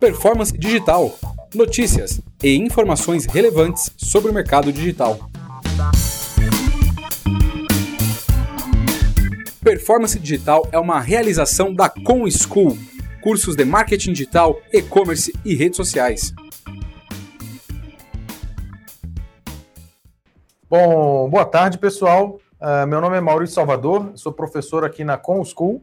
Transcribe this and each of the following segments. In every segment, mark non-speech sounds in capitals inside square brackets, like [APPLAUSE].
Performance Digital. Notícias e informações relevantes sobre o mercado digital. Performance Digital é uma realização da Com School, cursos de marketing digital, e-commerce e redes sociais. Bom, boa tarde, pessoal. Uh, meu nome é Maurício Salvador, sou professor aqui na Com School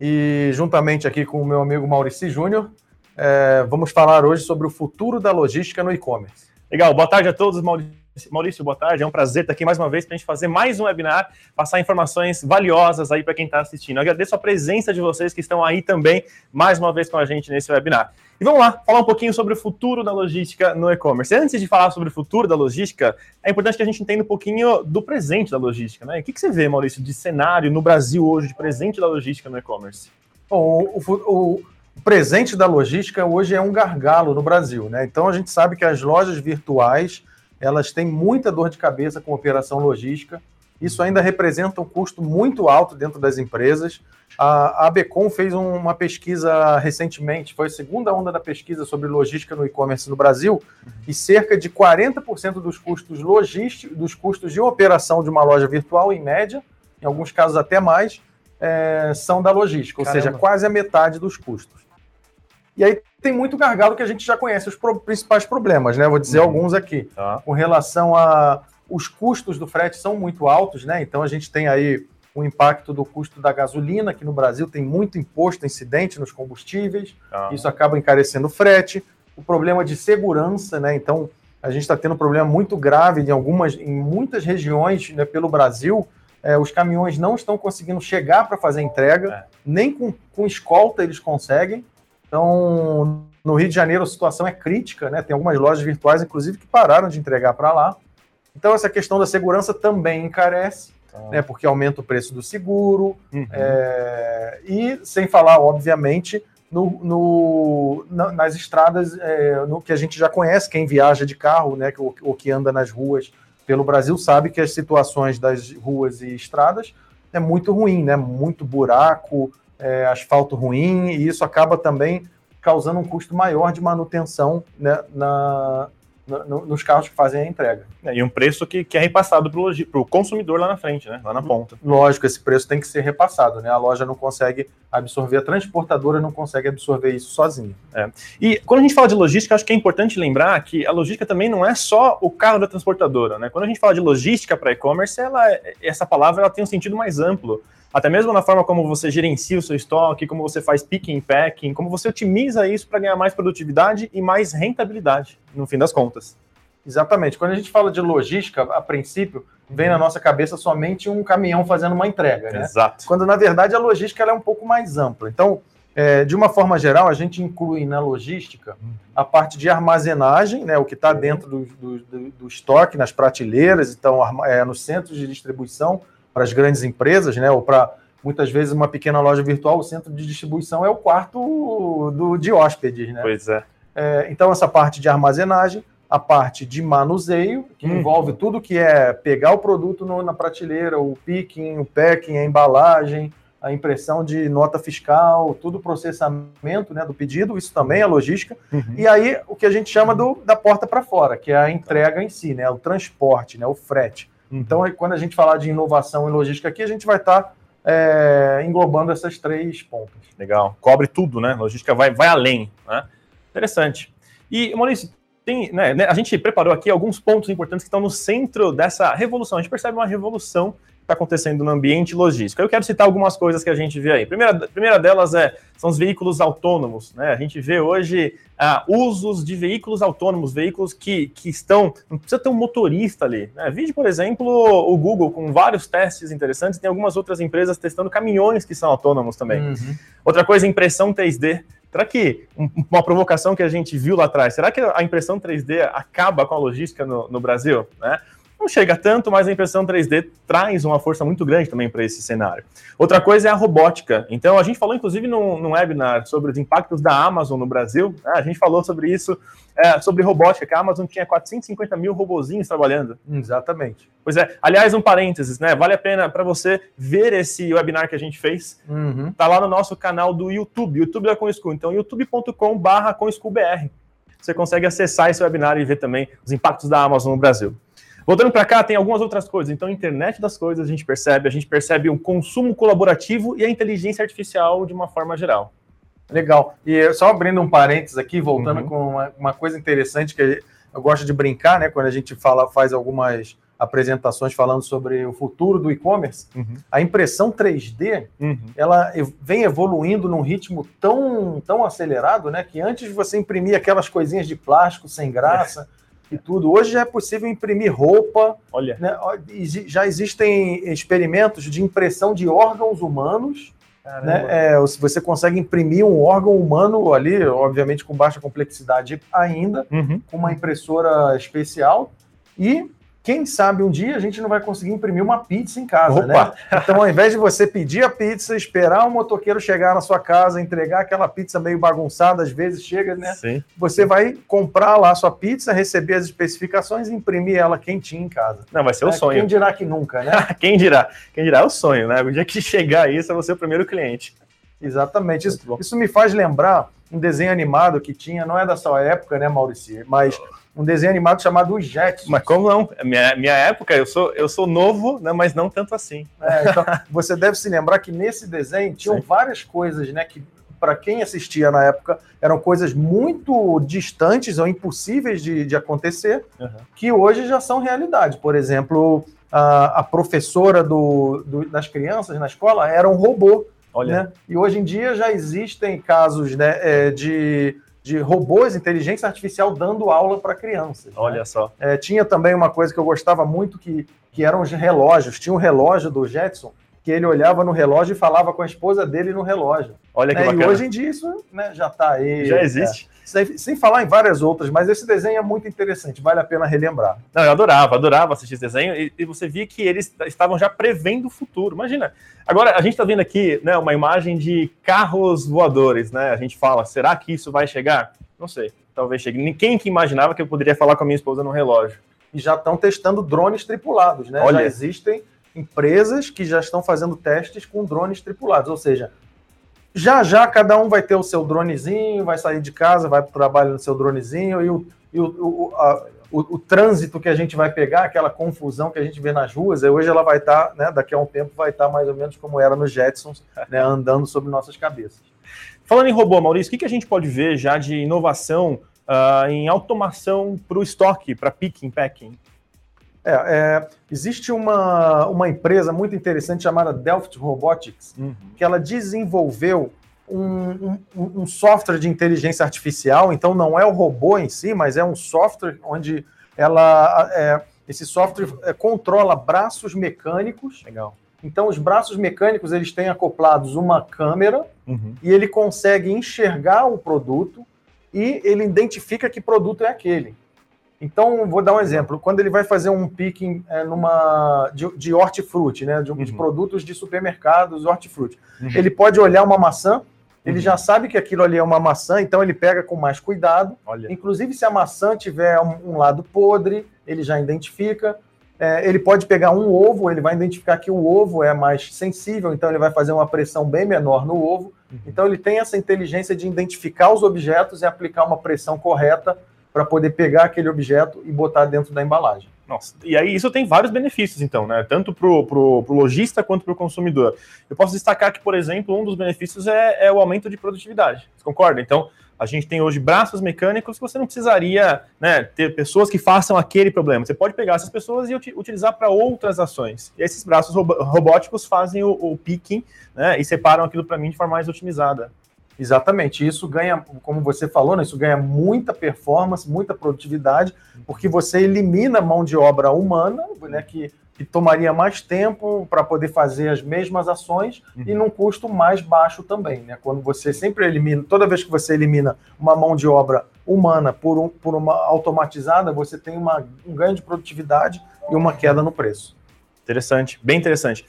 e juntamente aqui com o meu amigo Maurício Júnior, é, vamos falar hoje sobre o futuro da logística no e-commerce. Legal, boa tarde a todos, Maurício. Maurício, boa tarde. É um prazer estar aqui mais uma vez para a gente fazer mais um webinar, passar informações valiosas aí para quem está assistindo. Eu agradeço a presença de vocês que estão aí também, mais uma vez com a gente nesse webinar. E vamos lá, falar um pouquinho sobre o futuro da logística no e-commerce. Antes de falar sobre o futuro da logística, é importante que a gente entenda um pouquinho do presente da logística. Né? O que, que você vê, Maurício, de cenário no Brasil hoje, de presente da logística no e-commerce? Bom, o, o, o presente da logística hoje é um gargalo no Brasil. Né? Então a gente sabe que as lojas virtuais elas têm muita dor de cabeça com operação logística. Isso ainda representa um custo muito alto dentro das empresas. A, a Becom fez um, uma pesquisa recentemente, foi a segunda onda da pesquisa sobre logística no e-commerce no Brasil, uhum. e cerca de 40% dos custos logísticos, dos custos de operação de uma loja virtual, em média, em alguns casos até mais, é, são da logística, ou Caramba. seja, quase a metade dos custos. E aí tem muito gargalo que a gente já conhece os pro, principais problemas, né? Vou dizer uhum. alguns aqui. Tá. Com relação a os custos do frete são muito altos, né? Então a gente tem aí o impacto do custo da gasolina, que no Brasil tem muito imposto incidente nos combustíveis, tá. isso acaba encarecendo o frete. O problema de segurança, né? Então a gente está tendo um problema muito grave em algumas, em muitas regiões né, pelo Brasil. É, os caminhões não estão conseguindo chegar para fazer entrega, é. nem com, com escolta eles conseguem. Então, no Rio de Janeiro a situação é crítica, né? Tem algumas lojas virtuais, inclusive, que pararam de entregar para lá. Então, essa questão da segurança também encarece, tá. né? Porque aumenta o preço do seguro. Uhum. É... E sem falar, obviamente, no, no, nas estradas é, no que a gente já conhece, quem viaja de carro, né? Ou, ou que anda nas ruas pelo Brasil sabe que as situações das ruas e estradas é muito ruim, né? Muito buraco, é, asfalto ruim, e isso acaba também causando um custo maior de manutenção né, na, no, nos carros que fazem a entrega. É, e um preço que, que é repassado para o consumidor lá na frente, né? lá na ponta. Lógico, esse preço tem que ser repassado, né? A loja não consegue absorver, a transportadora não consegue absorver isso sozinha. É. E quando a gente fala de logística, acho que é importante lembrar que a logística também não é só o carro da transportadora. Né? Quando a gente fala de logística para e-commerce, ela, essa palavra ela tem um sentido mais amplo até mesmo na forma como você gerencia o seu estoque, como você faz picking packing, como você otimiza isso para ganhar mais produtividade e mais rentabilidade, no fim das contas. Exatamente. Quando a gente fala de logística, a princípio, vem na nossa cabeça somente um caminhão fazendo uma entrega, né? Exato. Quando, na verdade, a logística é um pouco mais ampla. Então, é, de uma forma geral, a gente inclui na logística a parte de armazenagem, né, o que está dentro do, do, do, do, estoque, nas prateleiras, então, é, nos centros de distribuição, para as grandes empresas, né, ou para muitas vezes uma pequena loja virtual, o centro de distribuição é o quarto do, de hóspedes, né? Pois é. é então, essa parte de armazenagem, a parte de manuseio, que hum. envolve tudo que é pegar o produto no, na prateleira, o picking, o packing, a embalagem, a impressão de nota fiscal, tudo o processamento né, do pedido, isso também é logística. Uhum. E aí, o que a gente chama do, da porta para fora, que é a entrega em si, né, o transporte, né, o frete. Então, quando a gente falar de inovação e logística aqui, a gente vai estar tá, é, englobando essas três pontas. Legal. Cobre tudo, né? Logística vai, vai além. Né? Interessante. E, Maurício, tem, né, né, a gente preparou aqui alguns pontos importantes que estão no centro dessa revolução. A gente percebe uma revolução está acontecendo no ambiente logístico. Eu quero citar algumas coisas que a gente vê aí. Primeira, primeira delas é, são os veículos autônomos. Né? A gente vê hoje ah, usos de veículos autônomos, veículos que, que estão. Não precisa ter um motorista ali. Né? Vide, por exemplo, o Google com vários testes interessantes, tem algumas outras empresas testando caminhões que são autônomos também. Uhum. Outra coisa, impressão 3D. Será que uma provocação que a gente viu lá atrás, será que a impressão 3D acaba com a logística no, no Brasil? Né? Não chega tanto, mas a impressão 3D traz uma força muito grande também para esse cenário. Outra coisa é a robótica. Então, a gente falou, inclusive, num, num webinar sobre os impactos da Amazon no Brasil. Né? A gente falou sobre isso, é, sobre robótica, que a Amazon tinha 450 mil robozinhos trabalhando. Exatamente. Pois é. Aliás, um parênteses, né? Vale a pena para você ver esse webinar que a gente fez. Uhum. Tá lá no nosso canal do YouTube, YouTube da ComSchool. Então, youtube.com/barra Você consegue acessar esse webinar e ver também os impactos da Amazon no Brasil. Voltando para cá, tem algumas outras coisas. Então, a internet das coisas a gente percebe, a gente percebe o consumo colaborativo e a inteligência artificial de uma forma geral. Legal. E só abrindo um parênteses aqui, voltando Uhum. com uma, uma coisa interessante que eu gosto de brincar, né? Quando a gente fala, faz algumas apresentações falando sobre o futuro do e-commerce, Uhum. a impressão 3D Uhum. ela vem evoluindo num ritmo tão, tão acelerado, né? Que antes você imprimir aquelas coisinhas de plástico sem graça e tudo, hoje já é possível imprimir roupa, Olha. né? Já existem experimentos de impressão de órgãos humanos, né? É, se você consegue imprimir um órgão humano ali, obviamente com baixa complexidade ainda, Uhum. com uma impressora especial e quem sabe um dia a gente não vai conseguir imprimir uma pizza em casa, né? Opa! [LAUGHS] Então, ao invés de você pedir a pizza, esperar o motoqueiro chegar na sua casa, entregar aquela pizza meio bagunçada, às vezes chega, né? Sim. Você vai comprar lá a sua pizza, receber as especificações e imprimir ela quentinha em casa. Não, vai ser o É, sonho. Quem dirá que nunca, né? [LAUGHS] Quem dirá? Quem dirá é o sonho, né? O dia que chegar isso, eu vou ser o primeiro cliente. Exatamente. Isso, isso me faz lembrar um desenho animado que tinha, não é da sua época, né, Maurício? Mas um desenho animado chamado Jetsons. Mas como não? Minha, minha época, eu sou, eu sou novo, né? Mas não tanto assim. É, então, [LAUGHS] você deve se lembrar que nesse desenho tinham Sim. várias coisas, né? Que para quem assistia na época eram coisas muito distantes ou impossíveis de, de acontecer, Uhum. que hoje já são realidade. Por exemplo, a, a professora do, do- das crianças na escola era um robô. Olha. né? E hoje em dia já existem casos né, é, de, de robôs, inteligência artificial, dando aula para crianças. né? Olha só. É, tinha também uma coisa que eu gostava muito, que, que eram os relógios. Tinha um relógio do Jetson, que ele olhava no relógio e falava com a esposa dele no relógio. Olha que né? E bacana. hoje em dia isso né, já está aí. Já existe. é. Sem, falar em várias outras, mas esse desenho é muito interessante, vale a pena relembrar. Não, eu adorava, adorava assistir esse desenho e, e você via que eles estavam já prevendo o futuro. Imagina. Agora, a gente está vendo aqui né, uma imagem de carros voadores, né? A gente fala, será que isso vai chegar? Não sei, talvez chegue. Ninguém que imaginava que eu poderia falar com a minha esposa no relógio. E já estão testando drones tripulados, né? Olha. Já existem empresas que já estão fazendo testes com drones tripulados, ou seja, já já cada um vai ter o seu dronezinho, vai sair de casa, vai para o trabalho no seu dronezinho e o, e o, o, a- o- o trânsito que a gente vai pegar, aquela confusão que a gente vê nas ruas, hoje ela vai estar, né, daqui a um tempo vai estar mais ou menos como era nos Jetsons, né, andando sobre nossas cabeças. Falando em robô, Maurício, o que, que a gente pode ver já de inovação ah, em automação para o estoque, para picking, packing? É, é, existe uma, uma empresa muito interessante chamada Delft Robotics, que ela desenvolveu um, um- um software de inteligência artificial. Então, não é o robô em si, mas é um software onde ela, é, esse software é, controla braços mecânicos. Legal. Então, os braços mecânicos eles têm acoplados uma câmera Uhum. e ele consegue enxergar o produto e ele identifica que produto é aquele. Então, vou dar um exemplo. Quando ele vai fazer um picking é, numa, de, de hortifruti, né, de, de Uhum. produtos de supermercados hortifruti, Uhum. ele pode olhar uma maçã, ele Uhum. já sabe que aquilo ali é uma maçã, então ele pega com mais cuidado. Olha. Inclusive, se a maçã tiver um, um lado podre, ele já identifica. É, ele pode pegar um ovo, ele vai identificar que o ovo é mais sensível, então ele vai fazer uma pressão bem menor no ovo. Uhum. Então ele tem essa inteligência de identificar os objetos e aplicar uma pressão correta para poder pegar aquele objeto e botar dentro da embalagem. Nossa, e aí isso tem vários benefícios, então, né? Tanto para o lojista quanto para o consumidor. Eu posso destacar que, por exemplo, um dos benefícios é, é o aumento de produtividade. Você concorda? Então, a gente tem hoje braços mecânicos que você não precisaria né, ter pessoas que façam aquele problema. Você pode pegar essas pessoas e uti- utilizar para outras ações. E esses braços robóticos fazem o, o picking né, e separam aquilo para mim de forma mais otimizada. Exatamente. Isso ganha, como você falou, né, isso ganha muita performance, muita produtividade, porque você elimina a mão de obra humana, né, que, que tomaria mais tempo para poder fazer as mesmas ações e num custo mais baixo também. Né? Quando você sempre elimina, toda vez que você elimina uma mão de obra humana por, um, por uma automatizada, você tem uma, um ganho de produtividade e uma queda no preço. Interessante, bem interessante.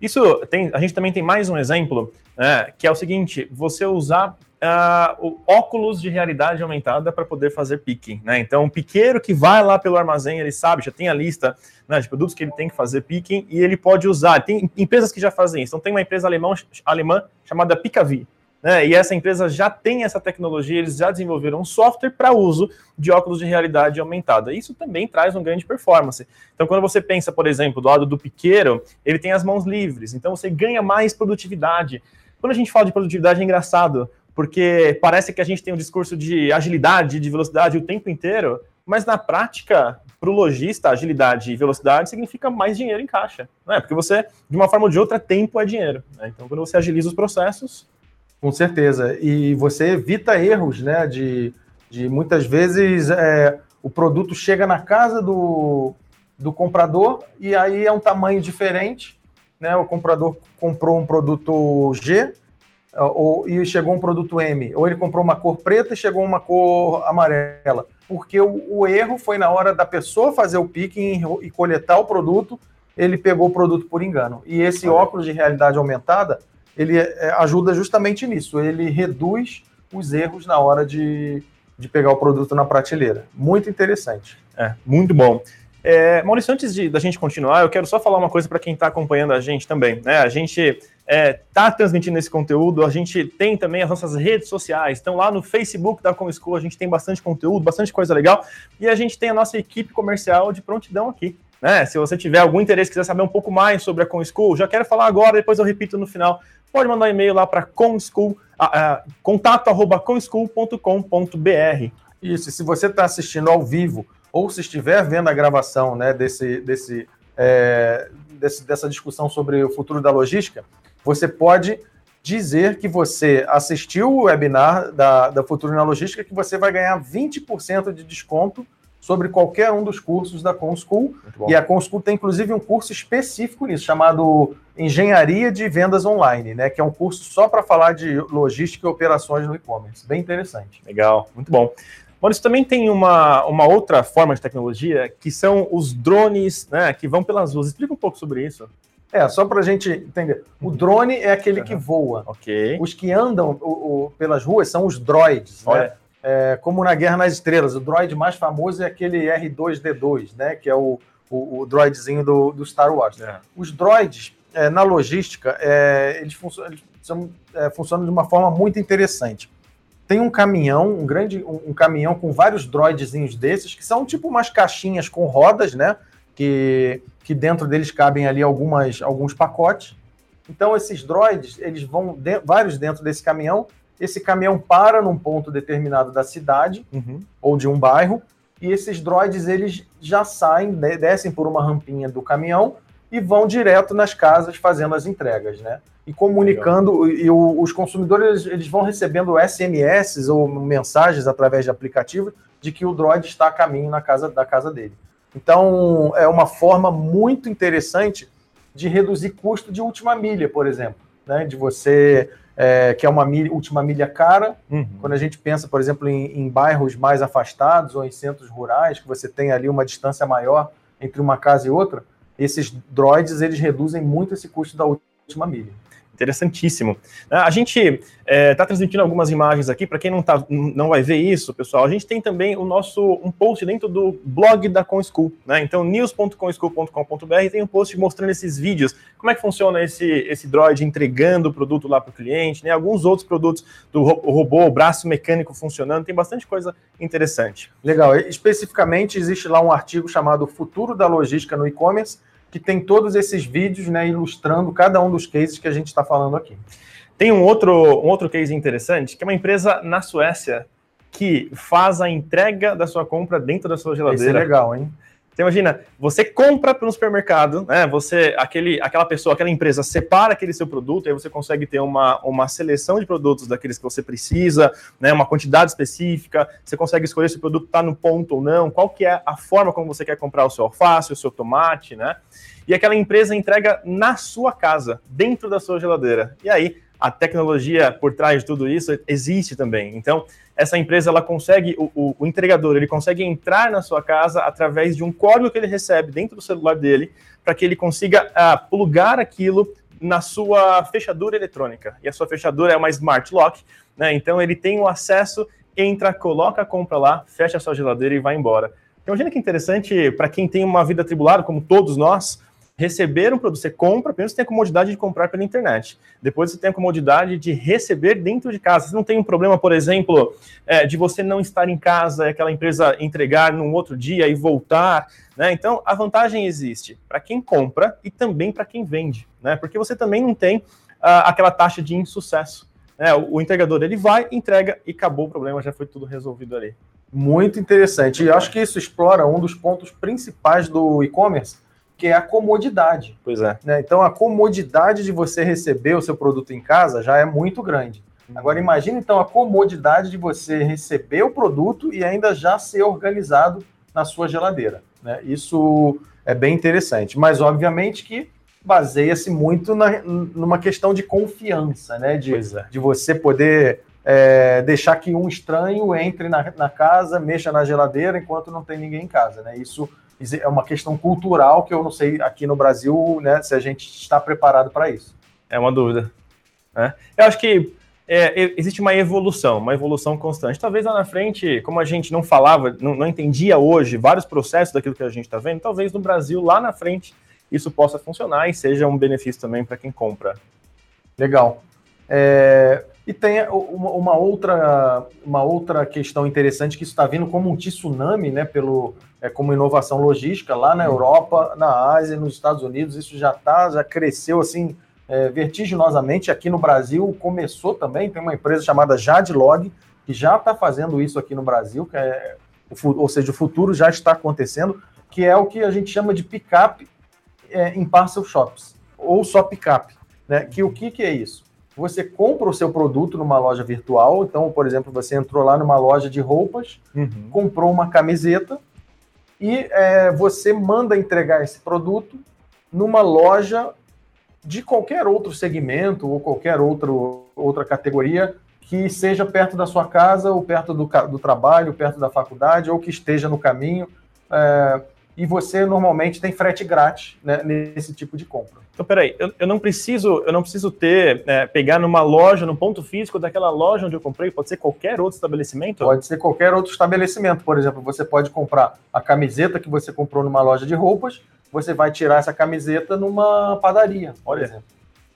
Isso tem, a gente também tem mais um exemplo, né, que é o seguinte: você usar uh, óculos de realidade aumentada para poder fazer picking. Né? Então, o piqueiro que vai lá pelo armazém, ele sabe, já tem a lista né, de produtos que ele tem que fazer picking e ele pode usar. Tem empresas que já fazem isso. Então, tem uma empresa alemã, alemã chamada Picavi. Né, e essa empresa já tem essa tecnologia, eles já desenvolveram um software para uso de óculos de realidade aumentada. Isso também traz um ganho de performance. Então, quando você pensa, por exemplo, do lado do piqueiro, ele tem as mãos livres, então você ganha mais produtividade. Quando a gente fala de produtividade, é engraçado, porque parece que a gente tem um discurso de agilidade, de velocidade o tempo inteiro, mas na prática, para o lojista, agilidade e velocidade significa mais dinheiro em caixa, né? Porque você, de uma forma ou de outra, tempo é dinheiro. Né? Então, quando você agiliza os processos. Com certeza. E você evita erros, né? De, de muitas vezes é, o produto chega na casa do, do comprador e aí é um tamanho diferente. Né? O comprador comprou um produto G ou, e chegou um produto M, ou ele comprou uma cor preta e chegou uma cor amarela. Porque o, o erro foi na hora da pessoa fazer o picking e coletar o produto, ele pegou o produto por engano. E esse óculos de realidade aumentada, ele é, ajuda justamente nisso, ele reduz os erros na hora de, de pegar o produto na prateleira. Muito interessante. É, muito bom. É, Maurício, antes de, da gente continuar, eu quero só falar uma coisa para quem está acompanhando a gente também. Né? A gente está é, tá transmitindo esse conteúdo, a gente tem também as nossas redes sociais. Então, lá no Facebook da Com School, a gente tem bastante conteúdo, bastante coisa legal. E a gente tem a nossa equipe comercial de prontidão aqui. Né? Se você tiver algum interesse, quiser saber um pouco mais sobre a Com School, já quero falar agora, depois eu repito no final. Pode mandar um e-mail lá para conschool, contato.conschool.com.br. Isso, e se você está assistindo ao vivo ou se estiver vendo a gravação né, desse, desse, é, desse, dessa discussão sobre o futuro da logística, você pode dizer que você assistiu o webinar da, da Futuro na Logística, que você vai ganhar 20% de desconto sobre qualquer um dos cursos da ConSchool. E a ConSchool tem, inclusive, um curso específico nisso, chamado Engenharia de Vendas Online, né? Que é um curso só para falar de logística e operações no e-commerce. Bem interessante. Legal, muito bom. Maurício, também tem uma, uma outra forma de tecnologia que são os drones né, que vão pelas ruas. Explica um pouco sobre isso. É, só para a gente entender. O drone é aquele que voa. Ok. Os que andam o, o, pelas ruas são os droids, né? É, como na Guerra nas Estrelas. O droid mais famoso é aquele R2D2, né? Que é o, o, o droidzinho do, do Star Wars. É. Os droids, é, na logística, é, eles, funcionam, eles são, é, funcionam de uma forma muito interessante tem um caminhão, um grande um, um caminhão com vários droidzinhos desses, que são tipo umas caixinhas com rodas, né? Que, que dentro deles cabem ali algumas, alguns pacotes. Então, esses droids, eles vão de, vários dentro desse caminhão. Esse caminhão para num ponto determinado da cidade uhum. ou de um bairro, e esses droids eles já saem, descem por uma rampinha do caminhão e vão direto nas casas fazendo as entregas, né? e comunicando, Legal. e o, os consumidores eles vão recebendo SMS ou mensagens através de aplicativo de que o Droid está a caminho na casa da casa dele. Então, é uma forma muito interessante de reduzir custo de última milha, por exemplo, né? De você é, que é uma milha, última milha cara. Uhum. Quando a gente pensa, por exemplo, em, em, bairros mais afastados ou em centros rurais, que você tem ali uma distância maior entre uma casa e outra, esses droids eles reduzem muito esse custo da última milha. Interessantíssimo. Ah, a gente está é, tá transmitindo algumas imagens aqui, para quem não, tá, não vai ver isso, pessoal, a gente tem também o nosso um post dentro do blog da ConSchool, né? Então, news.conschool.com.br tem um post mostrando esses vídeos, como é que funciona esse, esse Droid entregando o produto lá para o cliente, né? Alguns outros produtos do robô, braço mecânico funcionando, tem bastante coisa interessante. Legal. Especificamente, existe lá um artigo chamado Futuro da Logística no E-Commerce, que tem todos esses vídeos, né, ilustrando cada um dos cases que a gente está falando aqui. Tem um outro, um outro case interessante, que é uma empresa na Suécia que faz a entrega da sua compra dentro da sua geladeira. Isso é legal, hein? Então imagina, você compra pelo supermercado, né? Você, aquele, aquela pessoa, aquela empresa separa aquele seu produto, aí você consegue ter uma, uma seleção de produtos daqueles que você precisa, né? Uma quantidade específica, você consegue escolher se o produto está no ponto ou não, qual que é a forma como você quer comprar o seu alface, o seu tomate, né? E aquela empresa entrega na sua casa, dentro da sua geladeira. E aí a tecnologia por trás de tudo isso existe também. Então, essa empresa ela consegue, o, o, o, entregador, ele consegue entrar na sua casa através de um código que ele recebe dentro do celular dele, para que ele consiga uh, plugar aquilo na sua fechadura eletrônica. E a sua fechadura é uma smart lock, né? Então ele tem o acesso, entra, coloca a compra lá, fecha a sua geladeira e vai embora. Então, imagina que interessante para quem tem uma vida atribulada, como todos nós, receber um produto. Você compra, primeiro você tem a comodidade de comprar pela internet. Depois você tem a comodidade de receber dentro de casa. Você não tem um problema, por exemplo, é, de você não estar em casa, aquela empresa entregar num outro dia e voltar. Né? Então, a vantagem existe para quem compra e também para quem vende. Né? Porque você também não tem uh, aquela taxa de insucesso. Né? O, o entregador ele vai, entrega e acabou o problema, já foi tudo resolvido ali. Muito interessante. E acho que isso explora um dos pontos principais do e-commerce, que é a comodidade. Pois é. Né? Então, a comodidade de você receber o seu produto em casa já é muito grande. Uhum. Agora, imagine então a comodidade de você receber o produto e ainda já ser organizado na sua geladeira. Né? Isso é bem interessante. Mas, obviamente, que baseia-se muito na, numa questão de confiança, né? De, é. de você poder é, deixar que um estranho entre na, na, casa, mexa na geladeira enquanto não tem ninguém em casa, né? Isso é uma questão cultural que eu não sei aqui no Brasil, né, se a gente está preparado para isso. É uma dúvida. Né? Eu acho que é, existe uma evolução, uma evolução constante. Talvez lá na frente, como a gente não falava, não, não entendia hoje vários processos daquilo que a gente está vendo, talvez no Brasil, lá na frente, isso possa funcionar e seja um benefício também para quem compra. Legal. É, e tem uma, outra, uma outra questão interessante que isso está vindo como um tsunami, né, pelo, é, como inovação logística lá na Europa, na Ásia, nos Estados Unidos, isso já tá, já cresceu assim é, vertiginosamente. Aqui no Brasil começou também, tem uma empresa chamada Jadlog, que já está fazendo isso aqui no Brasil, que é, ou seja, o futuro já está acontecendo, que é o que a gente chama de pick-up é, em parcel shops, ou só pick-up. Né? Que o que, que é isso? Você compra o seu produto numa loja virtual, então, por exemplo, você entrou lá numa loja de roupas, uhum. comprou uma camiseta, e é, você manda entregar esse produto numa loja de qualquer outro segmento ou qualquer outro, outra categoria que seja perto da sua casa ou perto do, do trabalho, perto da faculdade ou que esteja no caminho. É, e você normalmente tem frete grátis né, nesse tipo de compra. Então, peraí, eu, eu não preciso, eu não preciso ter, é, pegar numa loja, no ponto físico daquela loja onde eu comprei, pode ser qualquer outro estabelecimento? Pode ser qualquer outro estabelecimento. Por exemplo, você pode comprar a camiseta que você comprou numa loja de roupas, você vai tirar essa camiseta numa padaria, por exemplo.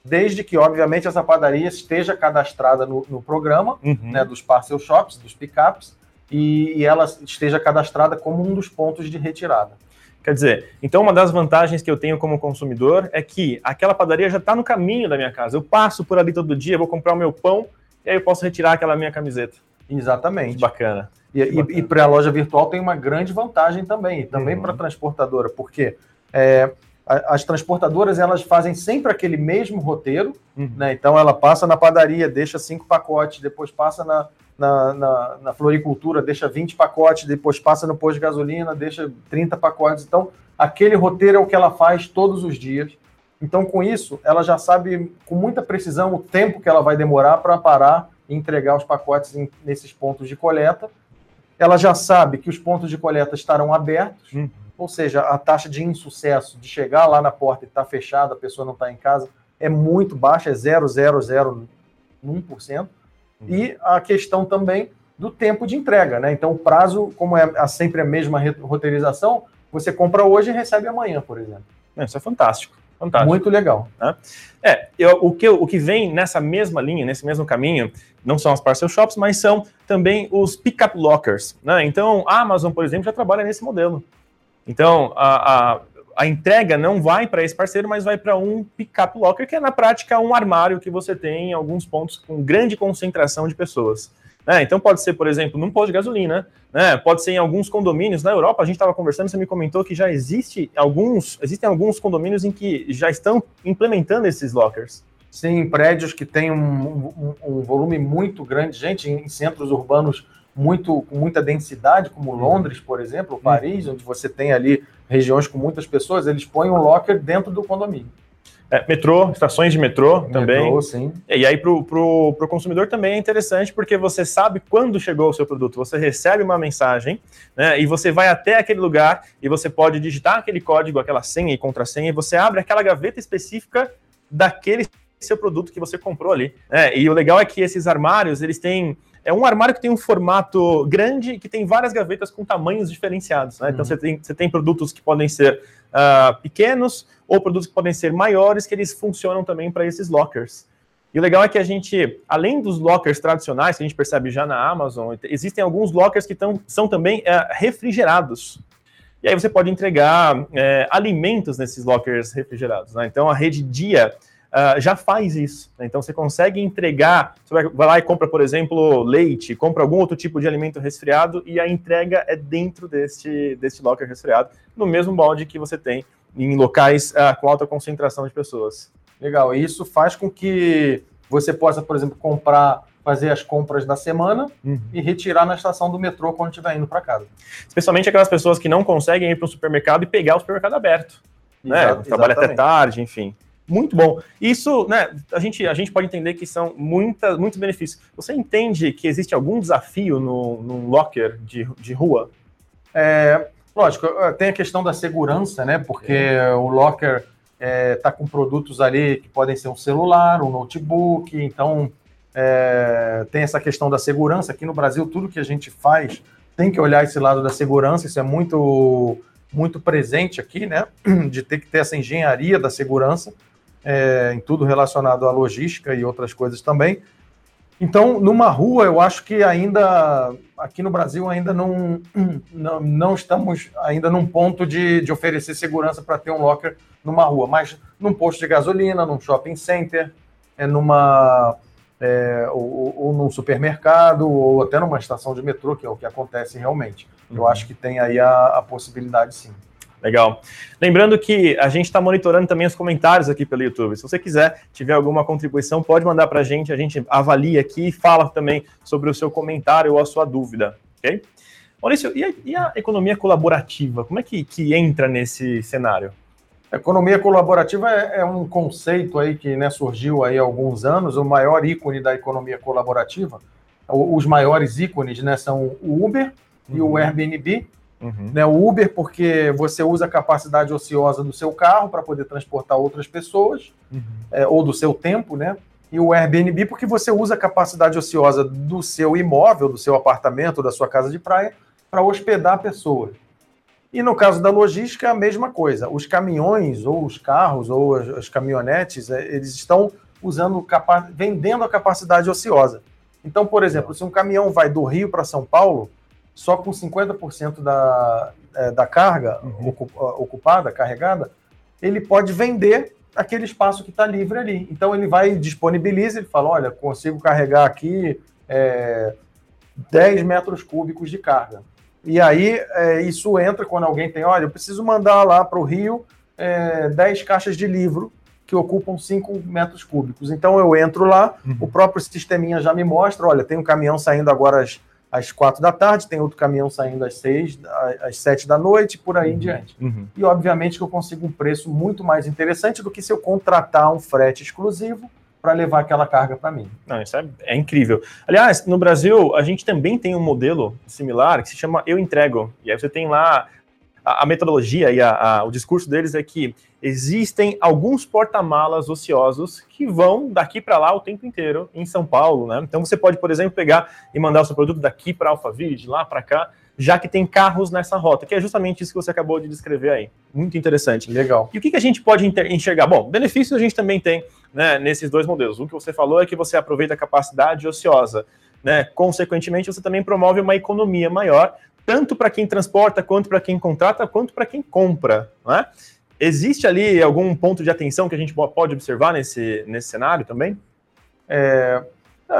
Desde que, obviamente, essa padaria esteja cadastrada no, no programa uhum. né, dos parcel shops, dos pickups, e, e ela esteja cadastrada como um dos pontos de retirada. Quer dizer, então uma das vantagens que eu tenho como consumidor é que aquela padaria já está no caminho da minha casa. Eu passo por ali todo dia, vou comprar o meu pão e aí eu posso retirar aquela minha camiseta. Exatamente. bacana. E, e, e para a loja virtual tem uma grande vantagem também, também uhum. para a transportadora, porque é, as transportadoras elas fazem sempre aquele mesmo roteiro, uhum. né? Então ela passa na padaria, deixa cinco pacotes, depois passa na, na, na, na, floricultura, deixa 20 pacotes, depois passa no posto de gasolina, deixa 30 pacotes. Então, aquele roteiro é o que ela faz todos os dias. Então, com isso, ela já sabe com muita precisão o tempo que ela vai demorar para parar e entregar os pacotes em, nesses pontos de coleta. Ela já sabe que os pontos de coleta estarão abertos, uhum. ou seja, a taxa de insucesso de chegar lá na porta e estar tá fechada, a pessoa não está em casa, é muito baixa, é 0,001%. E a questão também do tempo de entrega, né? Então, o prazo, como é sempre a mesma roteirização, você compra hoje e recebe amanhã, por exemplo. Isso é fantástico. Fantástico. Muito legal. Né? É, eu, o, que, o que vem nessa mesma linha, nesse mesmo caminho, não são as parcel shops, mas são também os pick-up lockers. Né? Então, a Amazon, por exemplo, já trabalha nesse modelo. Então, a, a, a entrega não vai para esse parceiro, mas vai para um pickup locker, que é na prática um armário que você tem em alguns pontos com grande concentração de pessoas. É, então pode ser, por exemplo, num posto de gasolina, né? pode ser em alguns condomínios. Na Europa, a gente estava conversando, você me comentou que já existe alguns, existem alguns condomínios em que já estão implementando esses lockers. Sim, prédios que têm um, um, um volume muito grande, gente, em centros urbanos muito com muita densidade, como uhum. Londres, por exemplo, Paris, onde você tem ali regiões com muitas pessoas, eles põem um locker dentro do condomínio. É, metrô, estações de metrô, metrô também. Metrô, sim. E aí, para o consumidor também é interessante, porque você sabe quando chegou o seu produto. Você recebe uma mensagem, né? E você vai até aquele lugar e você pode digitar aquele código, aquela senha e contrassenha, e você abre aquela gaveta específica daquele seu produto que você comprou ali. Né? E o legal é que esses armários, eles têm é um armário que tem um formato grande que tem várias gavetas com tamanhos diferenciados. Né? Então, uhum. Você tem, você tem produtos que podem ser uh, pequenos ou produtos que podem ser maiores, que eles funcionam também para esses lockers. E o legal é que a gente, além dos lockers tradicionais, que a gente percebe já na Amazon, existem alguns lockers que tão, são também uh, refrigerados. E aí você pode entregar uh, alimentos nesses lockers refrigerados. Né? Então a rede Dia uh, já faz isso. Né? Então você consegue entregar, você vai, lá e compra, por exemplo, leite, compra algum outro tipo de alimento resfriado e a entrega é dentro deste, deste locker resfriado, no mesmo balde que você tem em locais uh, com alta concentração de pessoas. Legal, e isso faz com que você possa, por exemplo, comprar fazer as compras da semana uhum. e retirar na estação do metrô quando estiver indo para casa. Especialmente aquelas pessoas que não conseguem ir para o supermercado e pegar o supermercado aberto. Né? Trabalha até tarde, enfim muito bom. Isso, né, a gente, a gente pode entender que são muitas, muitos benefícios. Você entende que existe algum desafio no, no locker de, de rua? É, lógico, tem a questão da segurança, né? Porque é. o locker está é, tá com produtos ali que podem ser um celular, um notebook, então é, tem essa questão da segurança. Aqui no Brasil, tudo que a gente faz tem que olhar esse lado da segurança, isso é muito, muito presente aqui, né? [CLEARS THROAT] De ter que ter essa engenharia da segurança é, em tudo relacionado à logística e outras coisas também. Então, numa rua, eu acho que ainda, aqui no Brasil, ainda não, [CLEARS THROAT] não, não estamos ainda num ponto de, de oferecer segurança para ter um locker numa rua, mas num posto de gasolina, num shopping center, é numa, é, ou, ou, num supermercado, ou até numa estação de metrô, que é o que acontece realmente. Eu uhum. acho que tem aí a, a possibilidade, sim. Legal. Lembrando que a gente está monitorando também os comentários aqui pelo YouTube. Se você quiser, tiver alguma contribuição, pode mandar para a gente. A gente avalia aqui e fala também sobre o seu comentário ou a sua dúvida, ok? Maurício, e a, e a economia colaborativa? Como é que, que entra nesse cenário? A economia colaborativa é, é, um conceito aí que né, surgiu aí há alguns anos. O maior ícone da economia colaborativa, os maiores ícones né, são o Uber uhum. e o uhum. Airbnb Uhum. Né, o Uber, porque você usa a capacidade ociosa do seu carro para poder transportar outras pessoas, uhum. é, ou do seu tempo, né? E o Airbnb, porque você usa a capacidade ociosa do seu imóvel, do seu apartamento, da sua casa de praia, para hospedar pessoas. E no caso da logística, é a mesma coisa. Os caminhões, ou os carros, ou as, as caminhonetes, é, eles estão usando, vendendo a capacidade ociosa. Então, por exemplo, se um caminhão vai do Rio para São Paulo, só com 50% da, é, da carga uhum. ocupada, carregada, ele pode vender aquele espaço que está livre ali. Então ele vai disponibiliza, ele fala, olha, consigo carregar aqui é, 10 metros cúbicos de carga. E aí é, isso entra quando alguém tem, olha, eu preciso mandar lá para o Rio é, 10 caixas de livro que ocupam 5 metros cúbicos. Então eu entro lá, uhum. o próprio sisteminha já me mostra, olha, tem um caminhão saindo agora às às quatro da tarde, tem outro caminhão saindo às seis, às sete da noite, por aí uhum, em diante. Uhum. E obviamente que eu consigo um preço muito mais interessante do que se eu contratar um frete exclusivo para levar aquela carga para mim. Não, isso é, é, incrível. Aliás, no Brasil, a gente também tem um modelo similar que se chama Eu Entrego. E aí você tem lá a, a metodologia e a, a, o discurso deles é que existem alguns porta-malas ociosos que vão daqui para lá o tempo inteiro em São Paulo, né? Então você pode, por exemplo, pegar e mandar o seu produto daqui para Alphaville, de lá para cá, já que tem carros nessa rota, que é justamente isso que você acabou de descrever aí. Muito interessante. Legal. E o que, que a gente pode enxergar? Bom, benefícios a gente também tem né, nesses dois modelos. O que você falou é que você aproveita a capacidade ociosa. Né? Consequentemente, você também promove uma economia maior, tanto para quem transporta, quanto para quem contrata, quanto para quem compra. Né? Existe ali algum ponto de atenção que a gente pode observar nesse, nesse cenário também? É,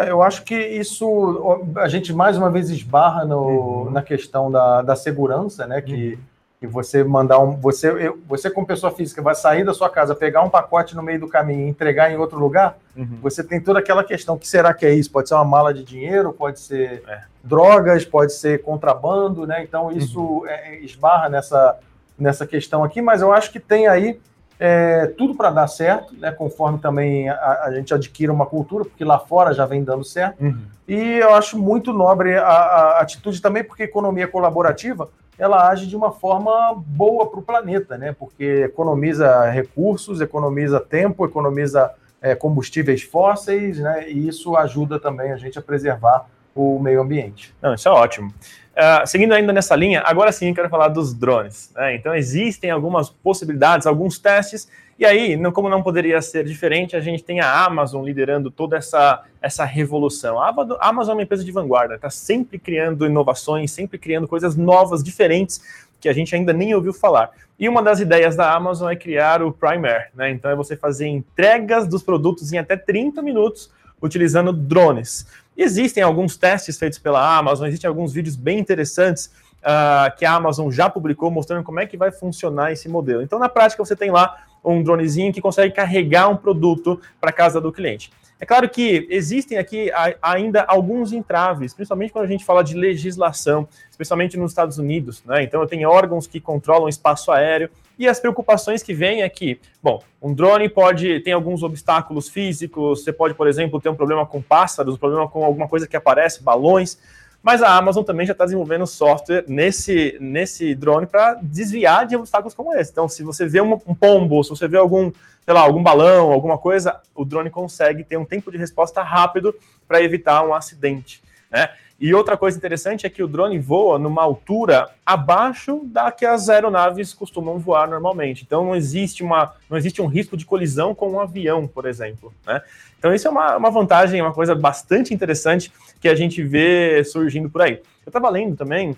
eu acho que isso a gente mais uma vez esbarra no, uhum. na questão da, da segurança, né? Que, uhum. Que você mandar um. Você, você, como pessoa física, vai sair da sua casa, pegar um pacote no meio do caminho e entregar em outro lugar, uhum. você tem toda aquela questão: que será que é isso? Pode ser uma mala de dinheiro, pode ser é. drogas, pode ser contrabando, né? Então isso uhum. é, esbarra nessa nessa questão aqui, mas eu acho que tem aí é, tudo para dar certo, né, conforme também a, a, gente adquira uma cultura, porque lá fora já vem dando certo. Uhum. E eu acho muito nobre a, a, atitude também, porque economia colaborativa ela age de uma forma boa para o planeta, né? Porque economiza recursos, economiza tempo, economiza é, combustíveis fósseis, né? E isso ajuda também a gente a preservar o meio ambiente. Não, isso é ótimo. Uh, seguindo ainda nessa linha, agora sim quero falar dos drones. Né? Então, existem algumas possibilidades, alguns testes, e aí, não, como não poderia ser diferente, a gente tem a Amazon liderando toda essa, essa revolução. A Amazon é uma empresa de vanguarda, está sempre criando inovações, sempre criando coisas novas, diferentes, que a gente ainda nem ouviu falar. E uma das ideias da Amazon é criar o Prime Air, né? Então, é você fazer entregas dos produtos em até 30 minutos utilizando drones. Existem alguns testes feitos pela Amazon, existem alguns vídeos bem interessantes uh, que a Amazon já publicou mostrando como é que vai funcionar esse modelo. Então, na prática, você tem lá um dronezinho que consegue carregar um produto para casa do cliente. É claro que existem aqui ainda alguns entraves, principalmente quando a gente fala de legislação, especialmente nos Estados Unidos. Né? Então, tenho órgãos que controlam espaço aéreo e as preocupações que vêm é que, bom, um drone pode ter alguns obstáculos físicos, você pode, por exemplo, ter um problema com pássaros, um problema com alguma coisa que aparece, balões. Mas a Amazon também já está desenvolvendo software nesse, nesse drone para desviar de obstáculos como esse. Então, se você vê um, um pombo, se você vê algum, sei lá, algum balão, alguma coisa, o drone consegue ter um tempo de resposta rápido para evitar um acidente. Né? E outra coisa interessante é que o drone voa numa altura abaixo da que as aeronaves costumam voar normalmente. Então não existe, uma, não existe um risco de colisão com um avião, por exemplo. Né? Então isso é uma, uma vantagem, uma coisa bastante interessante que a gente vê surgindo por aí. Eu estava lendo também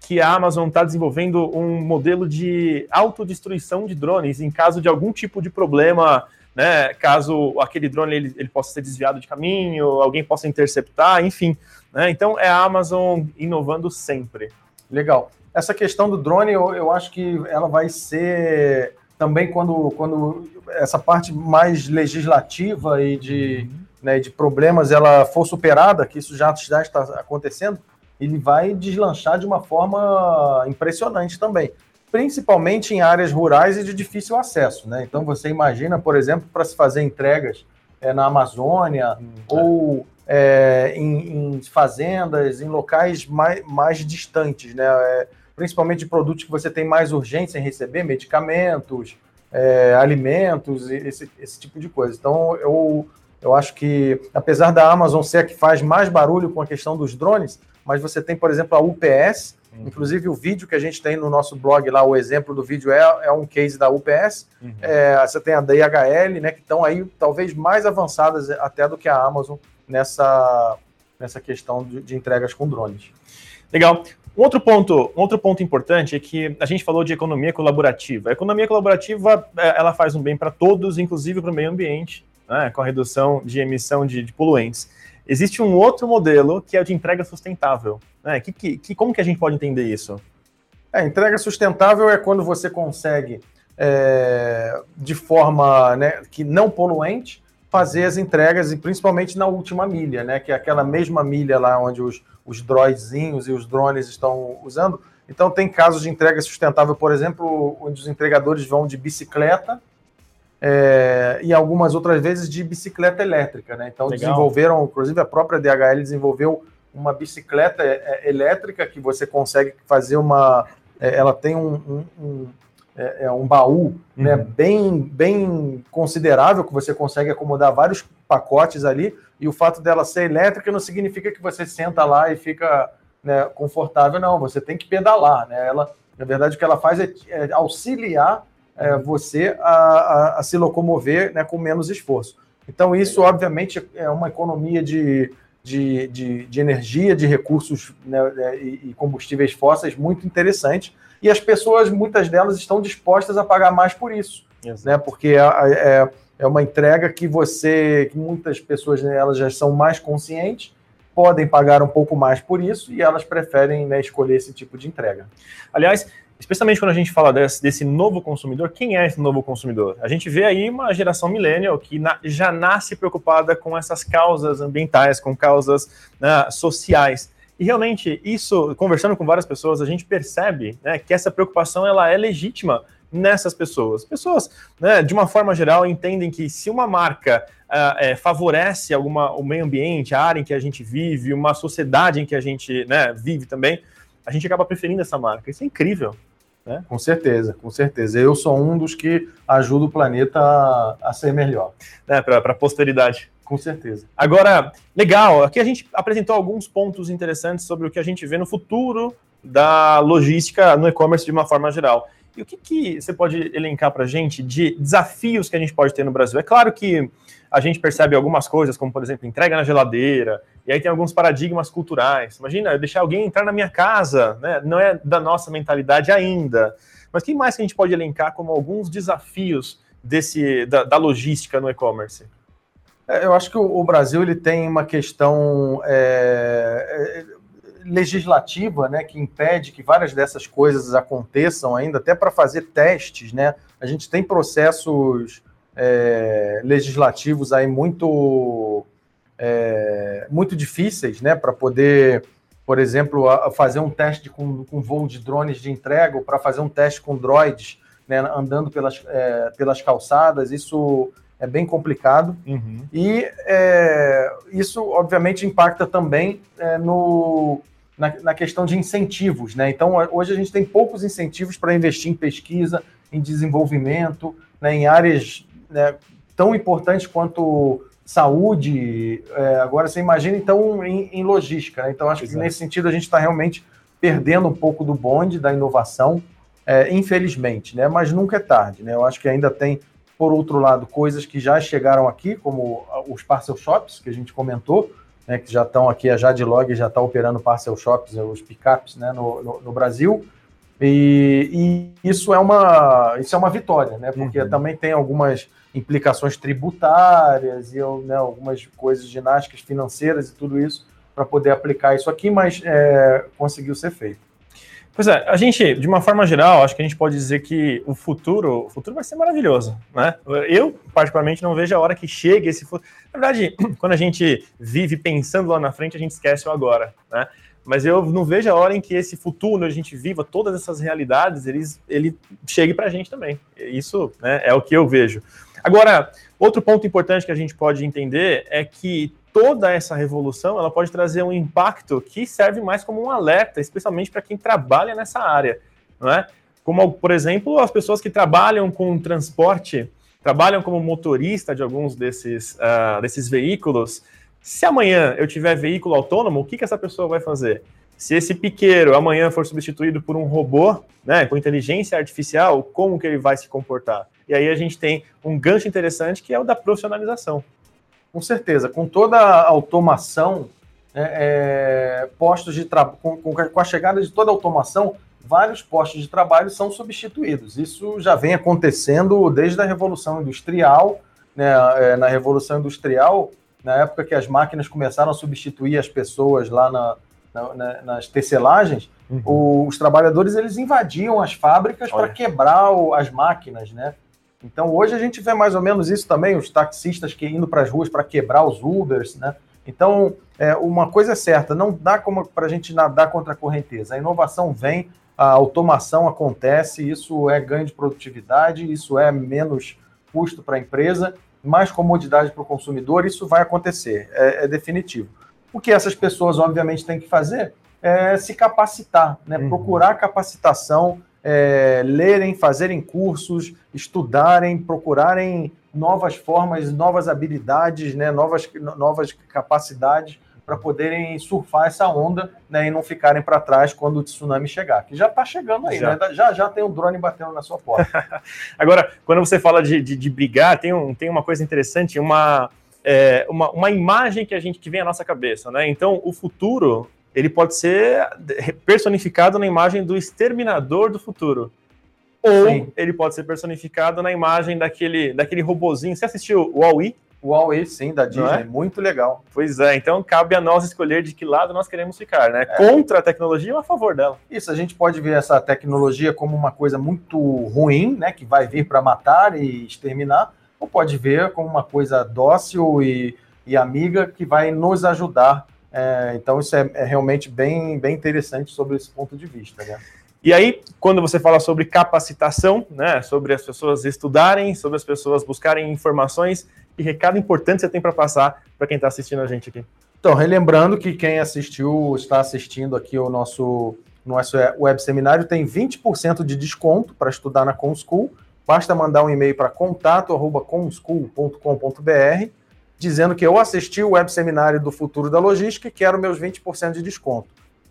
que a Amazon está desenvolvendo um modelo de autodestruição de drones em caso de algum tipo de problema né, caso aquele drone ele, ele, possa ser desviado de caminho, alguém possa interceptar, enfim. Né? Então é a Amazon inovando sempre. Legal. Essa questão do drone, eu, eu acho que ela vai ser também quando, quando essa parte mais legislativa e de, uhum. né, de problemas ela for superada, que isso já, já está acontecendo, ele vai deslanchar de uma forma impressionante também, principalmente em áreas rurais e de difícil acesso. Né? Então você imagina, por exemplo, para se fazer entregas é, na Amazônia hum, ou é, em, em, fazendas, em locais mais, mais distantes, né? É, principalmente de produtos que você tem mais urgência em receber, medicamentos, é, alimentos, esse, esse tipo de coisa. Então, eu, eu acho que, apesar da Amazon ser a que faz mais barulho com a questão dos drones, mas você tem, por exemplo, a UPS, uhum. inclusive o vídeo que a gente tem no nosso blog lá, o exemplo do vídeo é, é um case da UPS, uhum. é, você tem a DHL, né, que estão aí talvez mais avançadas até do que a Amazon nessa, nessa questão de, de entregas com drones. Legal. Um outro ponto, um outro ponto importante é que a gente falou de economia colaborativa. A economia colaborativa é, ela faz um bem para todos, inclusive para o meio ambiente, né, com a redução de emissão de, de, poluentes. Existe um outro modelo que é o de entrega sustentável. Né? Que, que, que, como que a gente pode entender isso? É, entrega sustentável é quando você consegue, é, de forma né, que não poluente, fazer as entregas, e principalmente na última milha, né? Que é aquela mesma milha lá onde os, os droidzinhos e os drones estão usando. Então tem casos de entrega sustentável, por exemplo, onde os entregadores vão de bicicleta é, e algumas outras vezes de bicicleta elétrica, né? Então Legal. desenvolveram, inclusive a própria DHL desenvolveu uma bicicleta é, é, elétrica que você consegue fazer uma. É, ela tem um, um, um é, um baú né, uhum. né, bem, bem considerável, que você consegue acomodar vários pacotes ali, e o fato dela ser elétrica não significa que você senta lá e fica né, confortável, não, você tem que pedalar. Né? Ela, na verdade, o que ela faz é, é auxiliar é, você a, a, a, se locomover né, com menos esforço. Então, isso, obviamente, é uma economia de, de, de, de energia, de recursos né, é, e, e combustíveis fósseis muito interessante e as pessoas, muitas delas, estão dispostas a pagar mais por isso, Exato. né? Porque é, é, é, uma entrega que você, que muitas pessoas, né, elas já são mais conscientes, podem pagar um pouco mais por isso e elas preferem né, escolher esse tipo de entrega. Aliás, especialmente quando a gente fala desse, desse, novo consumidor, quem é esse novo consumidor? A gente vê aí uma geração millennial que na, já nasce preocupada com essas causas ambientais, com causas né, sociais. E realmente, isso, conversando com várias pessoas, a gente percebe né, que essa preocupação ela é legítima, nessas pessoas. Pessoas, né, de uma forma geral, entendem que se uma marca uh, é, favorece alguma, o meio ambiente, a área em que a gente vive, uma sociedade em que a gente né, vive também, a gente acaba preferindo essa marca. Isso é incrível. Né? Com certeza, com certeza. Eu sou um dos que ajuda o planeta a, a ser melhor. É, Para a posteridade. Com certeza. Agora, legal, aqui a gente apresentou alguns pontos interessantes sobre o que a gente vê no futuro da logística no e-commerce de uma forma geral. E o que, que você pode elencar para a gente de desafios que a gente pode ter no Brasil? É claro que a gente percebe algumas coisas, como, por exemplo, entrega na geladeira, e aí tem alguns paradigmas culturais. Imagina, eu deixar alguém entrar na minha casa, né? não é da nossa mentalidade ainda. Mas o que mais que a gente pode elencar como alguns desafios desse da, da logística no e-commerce? É, eu acho que o, Brasil ele tem uma questão é, é, legislativa né, que impede que várias dessas coisas aconteçam ainda, até para fazer testes. Né? A gente tem processos é, legislativos aí muito, é, muito difíceis né, para poder, por exemplo, fazer um teste com, com voo de drones de entrega ou para fazer um teste com droids né, andando pelas, é, pelas calçadas. Isso é bem complicado. Uhum. E é, isso, obviamente, impacta também é, no, na, na, questão de incentivos. Né? Então, hoje a gente tem poucos incentivos para investir em pesquisa, em desenvolvimento, né, em áreas né, tão importantes quanto saúde. É, agora, você imagina, então, em, em logística. Né? Então, acho Exato. que nesse sentido a gente está realmente perdendo um pouco do bonde da inovação. É, infelizmente, né? Mas nunca é tarde, né? Eu acho que ainda tem por outro lado, coisas que já chegaram aqui, como os parcel shops, que a gente comentou, né, que já estão aqui, a Jadlog já está operando parcel shops, os pickups né, no, no, no Brasil. E, e, isso é uma isso é uma vitória, né? Porque uhum. também tem algumas implicações tributárias e né, algumas coisas ginásticas financeiras e tudo isso para poder aplicar isso aqui, mas é, conseguiu ser feito. Pois é, a gente, de uma forma geral, acho que a gente pode dizer que o futuro, o futuro vai ser maravilhoso, né? Eu, particularmente, não vejo a hora que chegue esse futuro. Na verdade, [CLEARS THROAT] quando a gente vive pensando lá na frente, a gente esquece o agora, né? Mas eu não vejo a hora em que esse futuro, onde a gente viva todas essas realidades, eles, ele chegue para a gente também. Isso né, é o que eu vejo. Agora, outro ponto importante que a gente pode entender é que toda essa revolução ela pode trazer um impacto que serve mais como um alerta, especialmente para quem trabalha nessa área, não é? Como, por exemplo, as pessoas que trabalham com transporte, trabalham como motorista de alguns desses, uh, desses veículos. Se amanhã eu tiver veículo autônomo, o que, que essa pessoa vai fazer? Se esse piqueiro amanhã for substituído por um robô, né, com inteligência artificial, como que ele vai se comportar? E aí a gente tem um gancho interessante que é o da profissionalização. Com certeza, com toda a automação, né, é, postos de trabalho, com, com, a chegada de toda a automação, vários postos de trabalho são substituídos. Isso já vem acontecendo desde a Revolução Industrial. Né, é, na Revolução Industrial, na época que as máquinas começaram a substituir as pessoas lá na, na, na, nas tecelagens, uhum. os trabalhadores eles invadiam as fábricas para quebrar as máquinas, né? Então hoje a gente vê mais ou menos isso também, os taxistas que indo para as ruas para quebrar os Ubers, né? Então, é, uma coisa é certa, não dá como para a gente nadar contra a correnteza. A inovação vem, a automação acontece, isso é ganho de produtividade, isso é menos custo para a empresa, mais comodidade para o consumidor, isso vai acontecer, é, é, definitivo. O que essas pessoas, obviamente, têm que fazer é se capacitar, né? Uhum. procurar capacitação é, lerem, fazerem cursos, estudarem, procurarem novas formas, novas habilidades, né, novas, novas capacidades para poderem surfar essa onda né, e não ficarem para trás quando o tsunami chegar. Que já está chegando aí, já. Né? já já tem um drone batendo na sua porta. [LAUGHS] Agora, quando você fala de, de, de, brigar, tem, um, tem uma coisa interessante, uma, é, uma, uma imagem que a gente que vem à nossa cabeça, né? Então, o futuro ele pode ser personificado na imagem do exterminador do futuro. Ou Sim. ele pode ser personificado na imagem daquele, daquele robozinho. Você assistiu o Wall-E? O Wall-E, sim, da Disney, é? muito legal. Pois é, então cabe a nós escolher de que lado nós queremos ficar, né? É. Contra a tecnologia ou a favor dela? Isso, a gente pode ver essa tecnologia como uma coisa muito ruim, né? Que vai vir para matar e exterminar, ou pode ver como uma coisa dócil e, e amiga que vai nos ajudar é, então, isso é, é, realmente bem, bem interessante sobre esse ponto de vista. Né? E aí, quando você fala sobre capacitação, né, sobre as pessoas estudarem, sobre as pessoas buscarem informações, que recado importante você tem para passar para quem está assistindo a gente aqui? Então, relembrando que quem assistiu, está assistindo aqui o nosso, nosso web seminário, tem 20% de desconto para estudar na ComSchool. Basta mandar um e-mail para contato.comschool.com.br dizendo que eu assisti o web seminário do futuro da logística e quero meus 20% de desconto.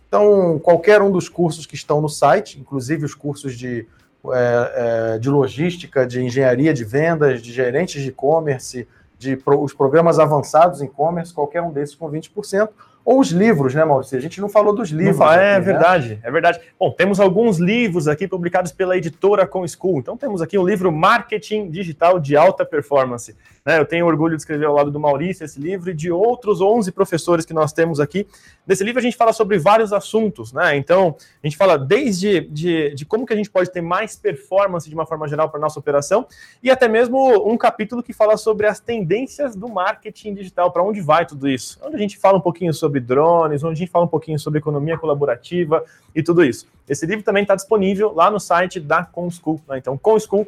Então, qualquer um dos cursos que estão no site, inclusive os cursos de, é, é, de logística, de engenharia de vendas, de gerentes de e-commerce, de pro, os programas avançados em e-commerce, qualquer um desses com 20%, ou os livros, né, Maurício? A gente não falou dos livros. Fala, é aqui, né? verdade, é verdade. Bom, temos alguns livros aqui publicados pela editora Com School. Então temos aqui o livro Marketing Digital de Alta Performance. Né, eu tenho orgulho de escrever ao lado do Maurício esse livro e de outros 11 professores que nós temos aqui. Nesse livro a gente fala sobre vários assuntos, né? Então, a gente fala desde de, de como que a gente pode ter mais performance de uma forma geral para nossa operação e até mesmo um capítulo que fala sobre as tendências do marketing digital, para onde vai tudo isso. Onde a gente fala um pouquinho sobre sobre drones, onde a gente fala um pouquinho sobre economia colaborativa e tudo isso. Esse livro também está disponível lá no site da ComSchool, né? então conschool.com.br.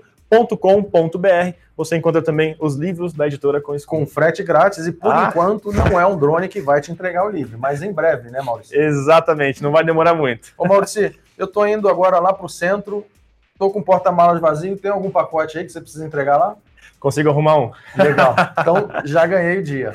Você encontra também os livros da editora ComSchool. Com frete grátis e por ah. enquanto não é um drone que vai te entregar o livro, mas em breve, né, Maurício? Exatamente, não vai demorar muito. Ô, Maurício, eu estou indo agora lá para o centro, estou com porta-malas vazio, tem algum pacote aí que você precisa entregar lá? Consigo arrumar um. Legal. [LAUGHS] Então já ganhei o dia.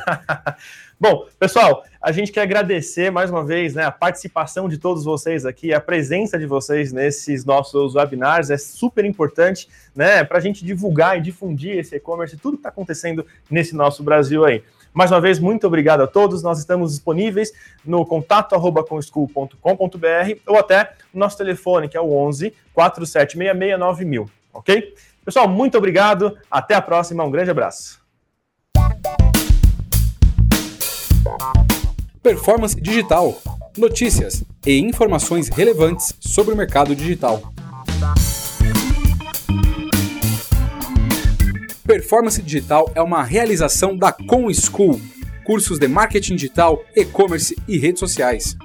[LAUGHS] Bom, pessoal, a gente quer agradecer mais uma vez né, a participação de todos vocês aqui, a presença de vocês nesses nossos webinars é super importante né, para a gente divulgar e difundir esse e-commerce, tudo que está acontecendo nesse nosso Brasil aí. Mais uma vez, muito obrigado a todos. Nós estamos disponíveis no contato@conschool.com.br ou até no nosso telefone, que é o 11 4766 9000, ok? Pessoal, muito obrigado. Até a próxima. Um grande abraço. Performance Digital. Notícias e informações relevantes sobre o mercado digital. Performance Digital é uma realização da Com School, cursos de marketing digital, e-commerce e redes sociais.